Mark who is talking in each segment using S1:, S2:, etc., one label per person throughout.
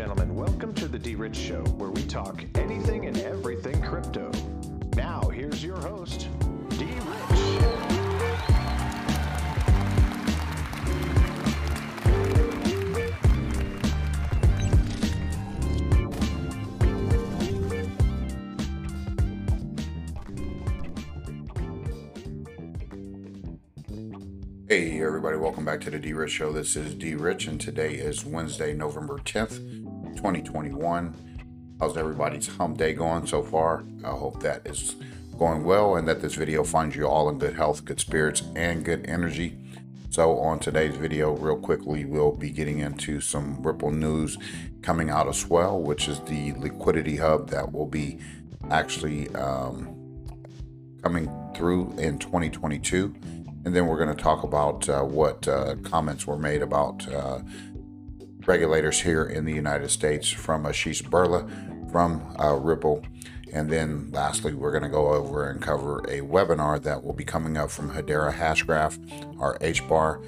S1: gentlemen, welcome to the D Rich Show, where we talk anything and everything crypto. Now, here's your host, D Rich.
S2: Hey everybody, welcome back to the D Rich Show. This is D Rich, and today is Wednesday, November 10th, 2021. How's everybody's hump day going so far? I hope that is going well and that this video finds you all in good health, good spirits, and good energy. So, on today's video, real quickly, we'll be getting into some Ripple news coming out of Swell, which is the liquidity hub that will be actually um, coming through in 2022 and then we're going to talk about uh, what uh, comments were made about uh, regulators here in the United States from Asheesh Birla from uh, Ripple. And then lastly, we're going to go over and cover a webinar that will be coming up from Hedera Hashgraph, our HBAR.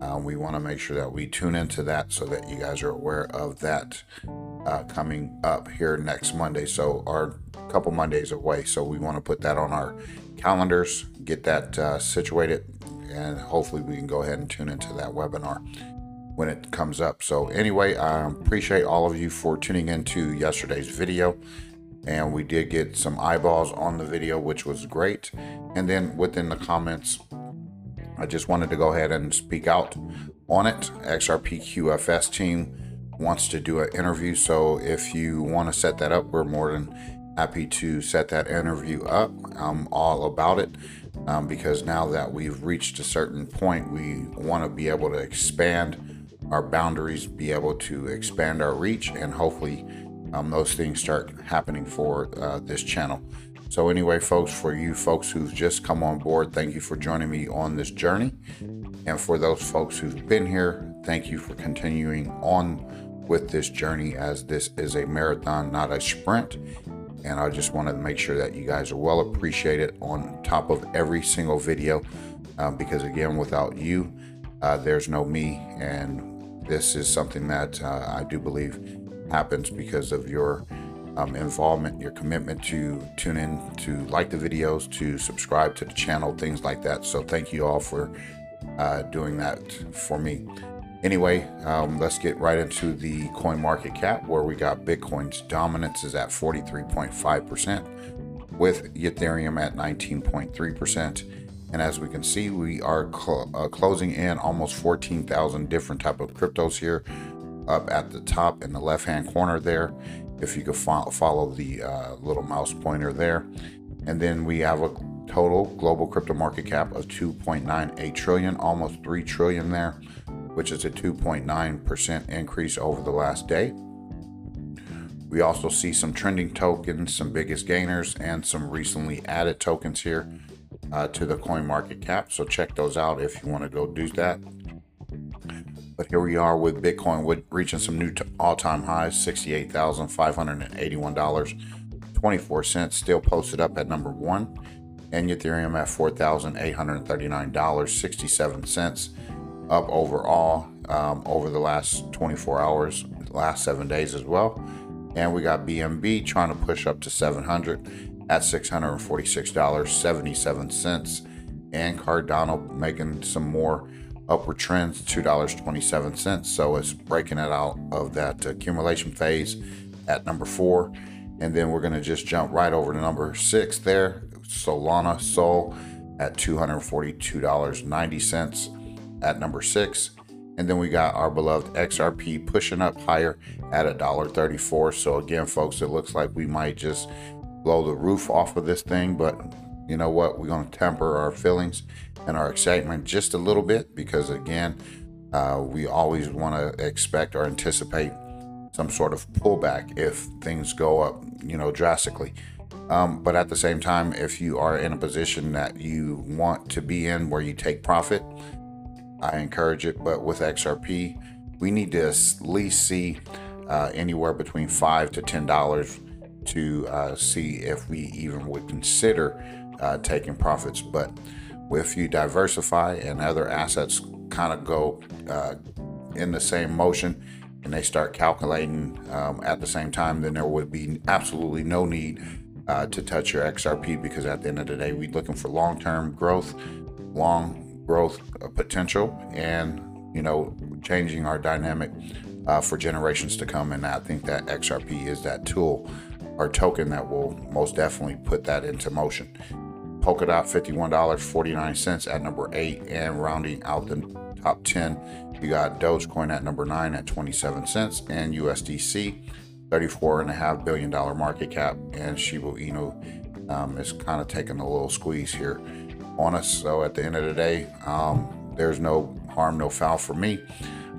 S2: Uh, we want to make sure that we tune into that so that you guys are aware of that uh, coming up here next Monday. So, our couple Mondays away. So, we want to put that on our calendars, get that uh, situated, and hopefully we can go ahead and tune into that webinar when it comes up. So, anyway, I appreciate all of you for tuning into yesterday's video. And we did get some eyeballs on the video, which was great. And then within the comments, I just wanted to go ahead and speak out on it. XRP QFS team wants to do an interview. So if you want to set that up, we're more than happy to set that interview up. I'm all about it um, because now that we've reached a certain point, we want to be able to expand our boundaries, be able to expand our reach, and hopefully um, those things start happening for uh, this channel. So, anyway, folks, for you folks who've just come on board, thank you for joining me on this journey. And for those folks who've been here, thank you for continuing on with this journey as this is a marathon, not a sprint. And I just wanted to make sure that you guys are well appreciated on top of every single video um, because, again, without you, uh, there's no me. And this is something that uh, I do believe happens because of your um, involvement, your commitment to tune in, to like the videos, to subscribe to the channel, things like that. So, thank you all for uh, doing that for me. Anyway, um, let's get right into the coin market cap where we got Bitcoin's dominance is at 43.5%, with Ethereum at 19.3%. And as we can see, we are cl- uh, closing in almost 14,000 different type of cryptos here up at the top in the left hand corner there. If you could fo- follow the uh, little mouse pointer there. And then we have a total global crypto market cap of 2.98 trillion, almost 3 trillion there which is a 2.9% increase over the last day. We also see some trending tokens, some biggest gainers, and some recently added tokens here uh, to the coin market cap. So check those out if you want to go do that. But here we are with Bitcoin reaching some new t- all-time highs, $68,581.24, still posted up at number one. And Ethereum at $4,839.67 up overall um, over the last 24 hours, last seven days as well. And we got BNB trying to push up to 700 at $646.77. And Cardano making some more upward trends, $2.27. So it's breaking it out of that accumulation phase at number four. And then we're going to just jump right over to number six there. Solana Sol at $242.90 at number six. And then we got our beloved XRP pushing up higher at a dollar thirty-four. So again, folks, it looks like we might just blow the roof off of this thing, but you know what? We're going to temper our feelings and our excitement just a little bit because again, uh, we always want to expect or anticipate some sort of pullback if things go up, you know, drastically. Um, but at the same time, if you are in a position that you want to be in where you take profit, I encourage it. But with XRP, we need to at least see uh, anywhere between five to ten dollars to uh, see if we even would consider uh, taking profits. But if you diversify and other assets kind of go uh, in the same motion, and they start calculating um, at the same time, then there would be absolutely no need uh, to touch your XRP because at the end of the day, we're looking for long term growth, long growth uh, potential, and you know, changing our dynamic uh, for generations to come. And I think that XRP is that tool or token that will most definitely put that into motion. Polkadot $51.49 at number eight, and rounding out the top 10, you got Dogecoin at number nine at 27 cents, and USDC $34.5 billion market cap, and Shiba Inu um, is kind of taking a little squeeze here on us. So at the end of the day, um, there's no harm, no foul for me.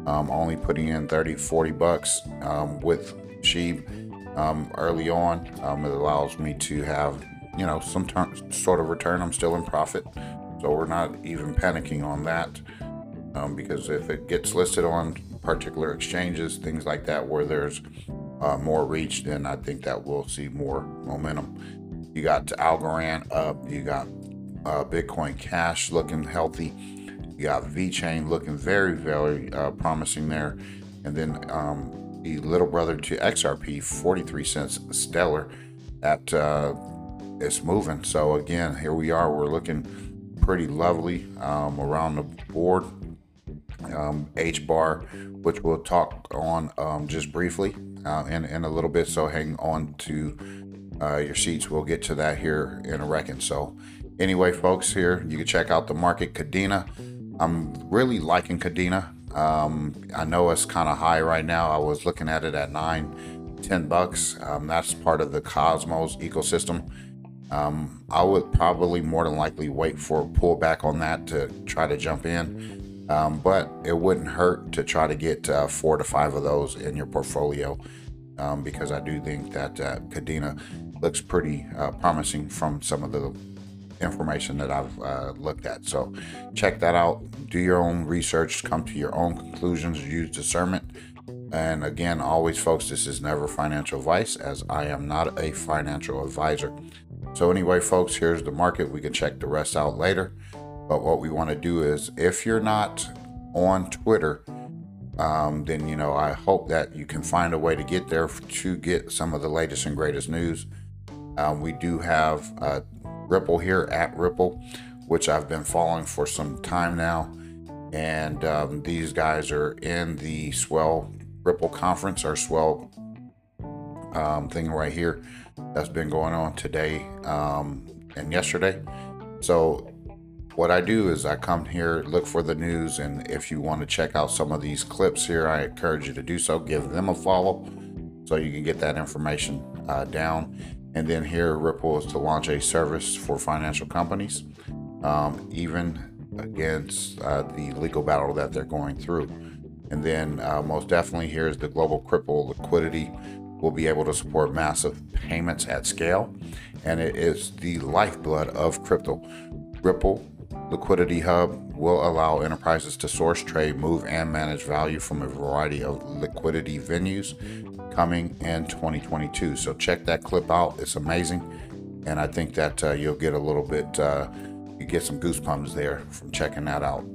S2: Um, only putting in 30, 40 bucks um, with Sheep um, early on. Um, it allows me to have, you know, some sort of return. I'm still in profit. So we're not even panicking on that um, because if it gets listed on particular exchanges, things like that, where there's uh, more reach, then I think that we'll see more momentum. You got Algorand up, you got uh, Bitcoin Cash looking healthy, you got VeChain looking very, very uh, promising there, and then um, the little brother to XRP, 43 cents stellar, that uh, it's moving. So again, here we are. We're looking pretty lovely um, around the board. Um, H bar, which we'll talk on um, just briefly uh, in, in a little bit. So hang on to uh, your seats. We'll get to that here in a reckon. So anyway, folks, here you can check out the market Kadena. I'm really liking Kadena. Um, I know it's kind of high right now. I was looking at it at nine, ten bucks. Um, that's part of the Cosmos ecosystem. Um, I would probably more than likely wait for a pullback on that to try to jump in. Um, but it wouldn't hurt to try to get uh, four to five of those in your portfolio um, because I do think that uh, Kadena looks pretty uh, promising from some of the information that I've uh, looked at. So check that out. Do your own research, come to your own conclusions, use discernment. And again, always, folks, this is never financial advice as I am not a financial advisor. So, anyway, folks, here's the market. We can check the rest out later. But what we want to do is, if you're not on Twitter, um, then you know I hope that you can find a way to get there to get some of the latest and greatest news. Um, we do have uh, Ripple here at Ripple, which I've been following for some time now, and um, these guys are in the Swell Ripple conference or Swell um, thing right here that's been going on today um, and yesterday. So what I do is I come here, look for the news, and if you want to check out some of these clips here, I encourage you to do so. Give them a follow so you can get that information uh, down. And then here, Ripple is to launch a service for financial companies, um, even against uh, the legal battle that they're going through. And then, uh, most definitely, here's the global crypto liquidity will be able to support massive payments at scale, and it is the lifeblood of crypto. Ripple Liquidity Hub will allow enterprises to source, trade, move, and manage value from a variety of liquidity venues coming in 2022. So check that clip out. It's amazing. And I think that uh, you'll get a little bit, uh, you get some goosebumps there from checking that out.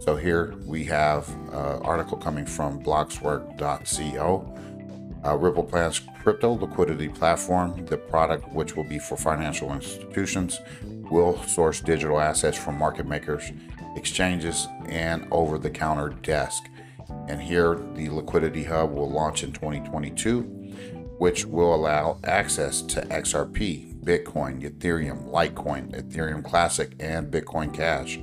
S2: So here we have an uh, article coming from blockworks.co. Uh, Ripple plans crypto liquidity platform, the product which will be for financial institutions, will source digital assets from market makers, exchanges, and over the counter desk. And here, the Liquidity Hub will launch in 2022, which will allow access to XRP, Bitcoin, Ethereum, Litecoin, Ethereum Classic, and Bitcoin Cash.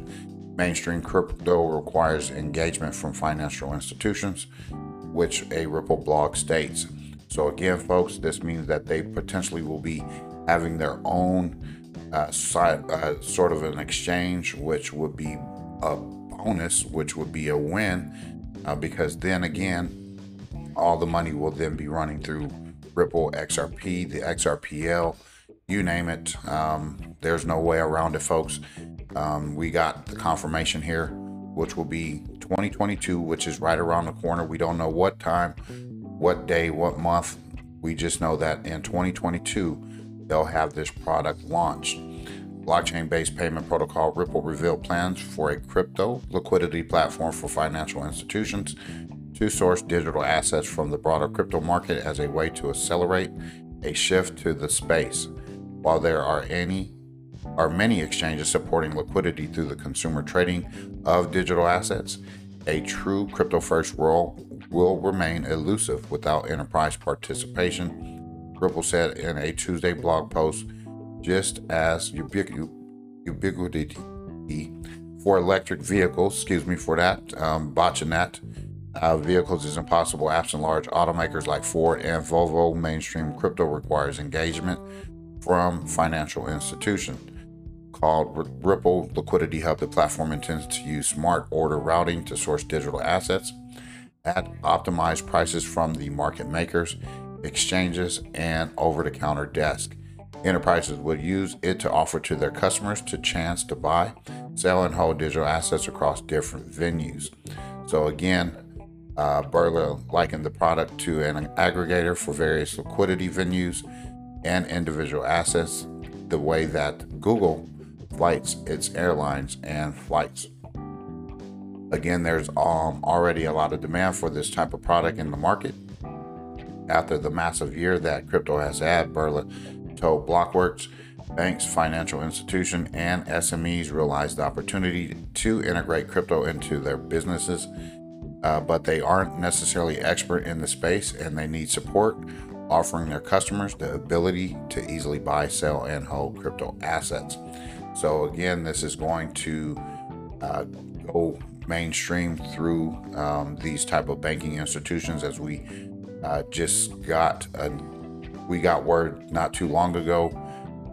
S2: Mainstream crypto requires engagement from financial institutions, which a Ripple blog states. So, again, folks, this means that they potentially will be having their own uh, side, uh, sort of an exchange, which would be a bonus, which would be a win, uh, because then again, all the money will then be running through Ripple XRP, the XRPL, you name it. Um, there's no way around it, folks. Um, we got the confirmation here, which will be 2022, which is right around the corner. We don't know what time, what day, what month. We just know that in 2022, they'll have this product launched. Blockchain based payment protocol Ripple revealed plans for a crypto liquidity platform for financial institutions to source digital assets from the broader crypto market as a way to accelerate a shift to the space. While there are any are many exchanges supporting liquidity through the consumer trading of digital assets, a true crypto first world will remain elusive without enterprise participation, Ripple said in a Tuesday blog post, just as ubiqu- ubiquity for electric vehicles, excuse me for that, um, botching that, uh, vehicles is impossible absent large automakers like Ford and Volvo. Mainstream crypto requires engagement from financial institutions. Called Ripple Liquidity Hub, the platform intends to use smart order routing to source digital assets at optimized prices from the market makers, exchanges, and over the counter desk. Enterprises would use it to offer to their customers to chance to buy, sell, and hold digital assets across different venues. So, again, uh, likened the product to an aggregator for various liquidity venues and individual assets, the way that Google flights its airlines and flights. Again, there's um, already a lot of demand for this type of product in the market. After the massive year that crypto has had, Birla told Blockworks, banks, financial institutions, and SMEs realize the opportunity to integrate crypto into their businesses, uh, but they aren't necessarily expert in the space and they need support offering their customers the ability to easily buy, sell, and hold crypto assets. So again, this is going to uh, go mainstream through um, these type of banking institutions as we uh, just got a, we got word not too long ago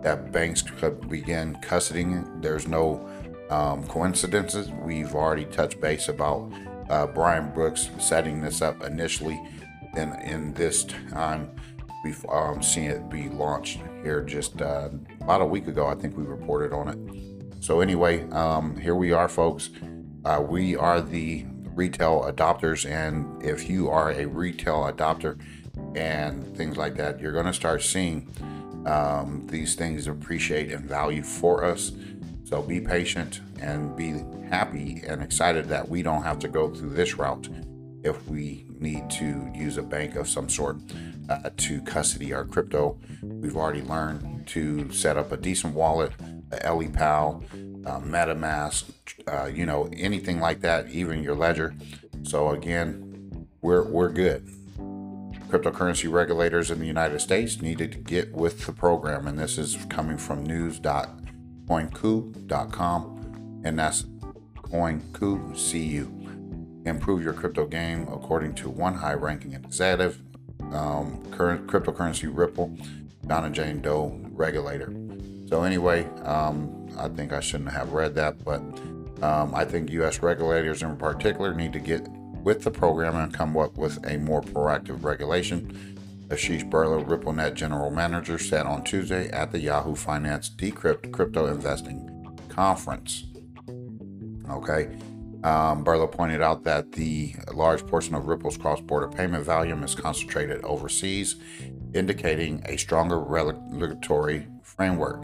S2: that banks could begin custodying. There's no um, coincidences. We've already touched base about uh, Brian Brooks setting this up initially. Then in this time, we've um, seen it be launched here just uh, about a week ago. I think we reported on it. So anyway, um, here we are, folks. Uh, we are the retail adopters, and if you are a retail adopter and things like that, you're going to start seeing um, these things appreciate and value for us. So be patient and be happy and excited that we don't have to go through this route if we need to use a bank of some sort uh, to custody our crypto. We've already learned to set up a decent wallet, a LEPAL, MetaMask, uh, you know, anything like that, even your ledger. So again, we're we're good. Cryptocurrency regulators in the United States needed to get with the program, and this is coming from news.coincu.com, and that's CoinCu. Improve your crypto game according to one high-ranking executive, um, current cryptocurrency Ripple, Donna Jane Doe regulator. So anyway, um, I think I shouldn't have read that, but um, I think U.S. regulators in particular need to get with the program and come up with a more proactive regulation. Asheesh Birla, RippleNet General Manager, said on Tuesday at the Yahoo Finance Decrypt Crypto Investing Conference. Okay. Um, pointed out that the large portion of Ripple's cross border payment volume is concentrated overseas, indicating a stronger regulatory framework.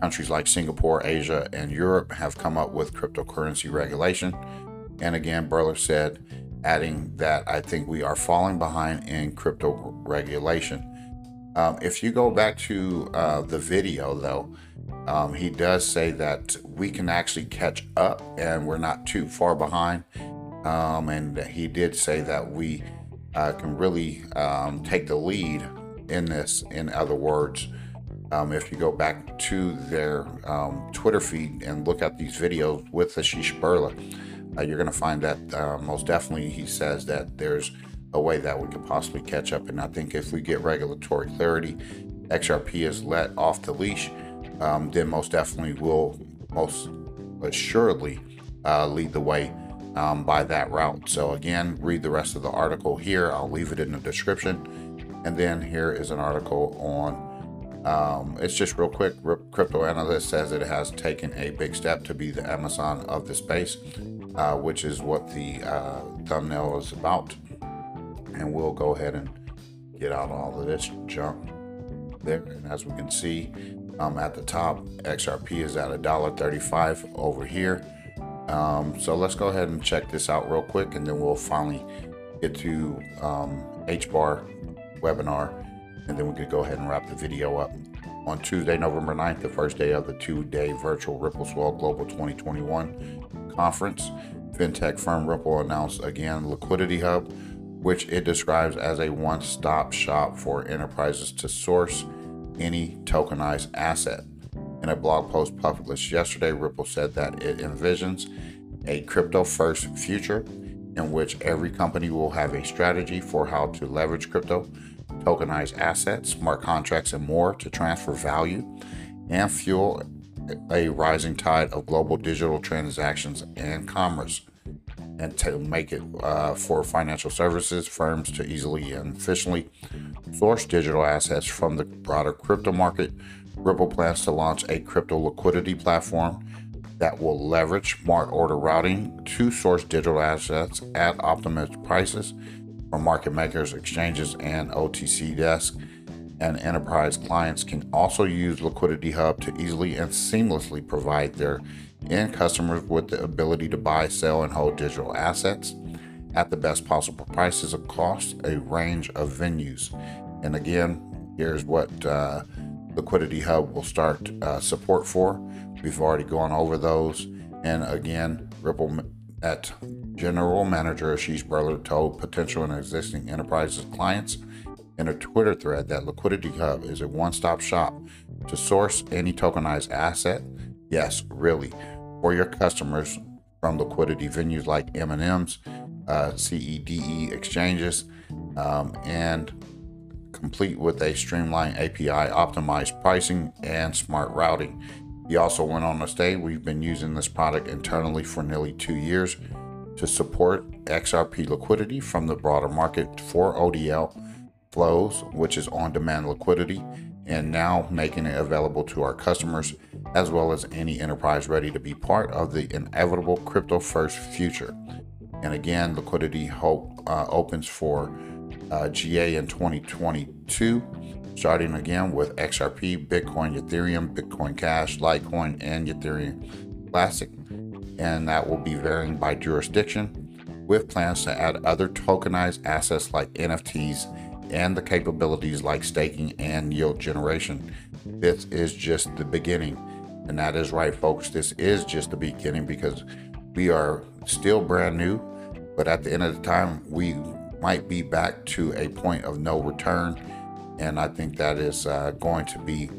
S2: Countries like Singapore, Asia, and Europe have come up with cryptocurrency regulation. And again, Birla said, adding that I think we are falling behind in crypto regulation. Um, if you go back to uh, the video, though, um, he does say that we can actually catch up and we're not too far behind. Um, and he did say that we uh, can really um, take the lead in this, in other words. Um, if you go back to their um, Twitter feed and look at these videos with Asheesh Birla, uh, you're going to find that uh, most definitely he says that there's a way that we could possibly catch up. And I think if we get regulatory clarity, XRP is let off the leash, um, then most definitely will most assuredly uh, lead the way um, by that route. So again, read the rest of the article here. I'll leave it in the description. And then here is an article on um, it's just real quick. Crypto analyst says it has taken a big step to be the Amazon of the space, uh, which is what the uh, thumbnail is about. And we'll go ahead and get out all of this junk there. And as we can see um, at the top, XRP is at a dollar thirty-five over here. Um, so let's go ahead and check this out real quick, and then we'll finally get to um, HBAR webinar, and then we could go ahead and wrap the video up. On Tuesday, November 9th, the first day of the two day virtual Ripple Swell Global 2021 conference, fintech firm Ripple announced again Liquidity Hub, which it describes as a one stop shop for enterprises to source any tokenized asset. In a blog post published yesterday, Ripple said that it envisions a crypto first future in which every company will have a strategy for how to leverage crypto, tokenize assets, smart contracts, and more to transfer value and fuel a rising tide of global digital transactions and commerce and to make it uh, for financial services firms to easily and efficiently source digital assets from the broader crypto market. Ripple plans to launch a crypto liquidity platform that will leverage smart order routing to source digital assets at optimized prices from market makers, exchanges, and OTC desks. And enterprise clients can also use Liquidity Hub to easily and seamlessly provide their end customers with the ability to buy, sell, and hold digital assets at the best possible prices across a range of venues. And again, here's what uh, Liquidity Hub will start uh, support for. We've already gone over those. And again, Ripple at General Manager Asheesh Birla told potential and existing enterprises clients in a Twitter thread that Liquidity Hub is a one stop shop to source any tokenized asset. Yes, really for your customers from liquidity venues like M&M's, uh, CEDE exchanges, um, and complete with a streamlined API, optimized pricing, and smart routing. He also went on to say, We've been using this product internally for nearly two years to support XRP liquidity from the broader market for ODL flows, which is on demand liquidity, and now making it available to our customers as well as any enterprise ready to be part of the inevitable crypto first future. And again, Liquidity Hub uh, opens for uh, GA in 2022, starting again with XRP, Bitcoin, Ethereum, Bitcoin Cash, Litecoin, and Ethereum Classic. And that will be varying by jurisdiction, with plans to add other tokenized assets like NFTs and the capabilities like staking and yield generation. This is just the beginning and that is right, folks. This is just the beginning because we are still brand new, but at the end of the time, we might be back to a point of no return. And I think that is uh, going to be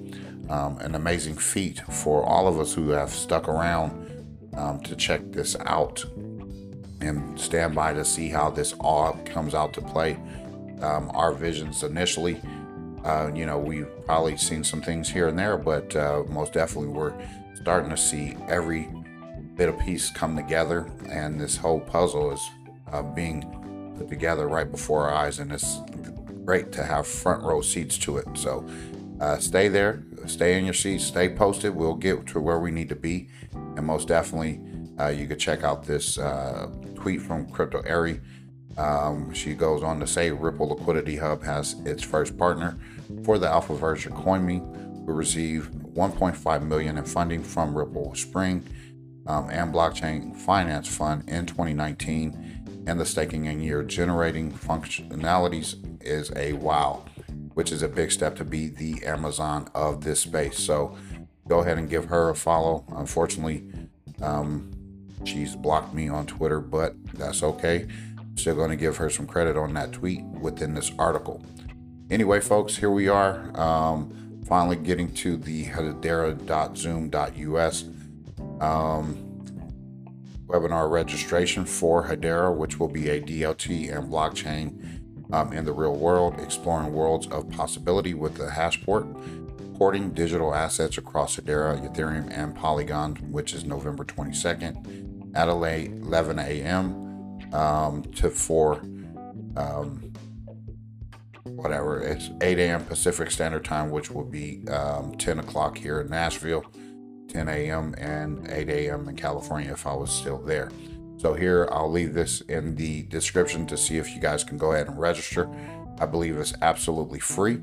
S2: um, an amazing feat for all of us who have stuck around um, to check this out and stand by to see how this all comes out to play. Um, our visions initially uh, you know, we've probably seen some things here and there, but uh, most definitely we're starting to see every bit of piece come together, and this whole puzzle is uh, being put together right before our eyes, and it's great to have front row seats to it. So uh, stay there, stay in your seats, stay posted. We'll get to where we need to be, and most definitely, uh, you can check out this uh, tweet from Crypto Eri. Um, she goes on to say Ripple Liquidity Hub has its first partner for the alpha version CoinMe. We received 1.5 million in funding from Ripple Xpring um, and Blockchain Finance Fund in 2019, and the staking and year generating functionalities is a wow, which is a big step to be the Amazon of this space. So go ahead and give her a follow. Unfortunately, um, she's blocked me on Twitter, but that's okay. Still going to give her some credit on that tweet within this article. Anyway, folks, here we are. Um, finally getting to the hedera.zoom.us um, webinar registration for Hedera, which will be a DLT and blockchain um, in the real world, exploring worlds of possibility with the Hashport, porting digital assets across Hedera, Ethereum, and Polygon, which is November 22nd at 11 a.m. Um, to 4 um, whatever. It's 8 a.m. Pacific Standard Time, which will be um, 10 o'clock here in Nashville, 10 a.m. and 8 a.m. in California if I was still there. So here I'll leave this in the description to see if you guys can go ahead and register. I believe it's absolutely free.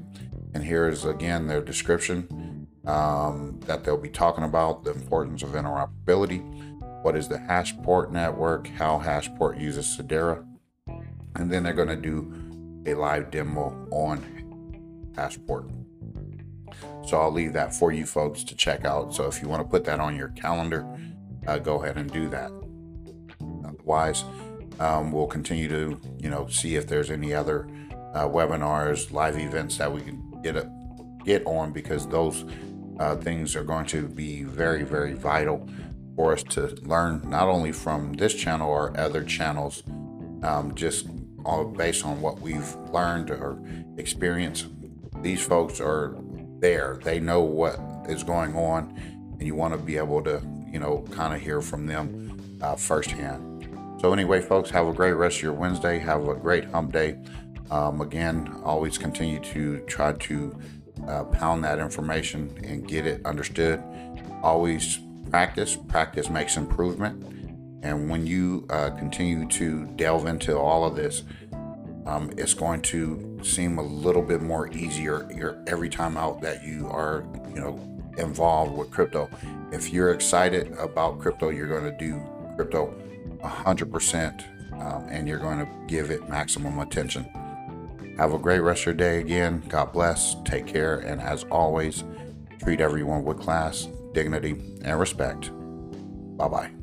S2: And here is again their description um, that they'll be talking about the importance of interoperability. What is the Hashport network? How Hashport uses Hedera and then they're going to do a live demo on Hashport. So I'll leave that for you folks to check out. So if you want to put that on your calendar, uh, go ahead and do that. Otherwise, um, we'll continue to, you know, see if there's any other uh, webinars, live events that we can get a, get on because those uh, things are going to be very, very vital for us to learn not only from this channel or other channels, um, just all based on what we've learned or experienced. These folks are there; they know what is going on, and you want to be able to, you know, kind of hear from them uh, firsthand. So, anyway, folks, have a great rest of your Wednesday. Have a great hump day. Um, again, always continue to try to uh, pound that information and get it understood. Always practice. Practice makes improvement. And when you uh, continue to delve into all of this, um, it's going to seem a little bit more easier every time out that you are, you know, involved with crypto. If you're excited about crypto, you're going to do crypto 100% um, and you're going to give it maximum attention. Have a great rest of your day again. God bless. Take care. And as always, treat everyone with class, dignity, and respect. Bye bye.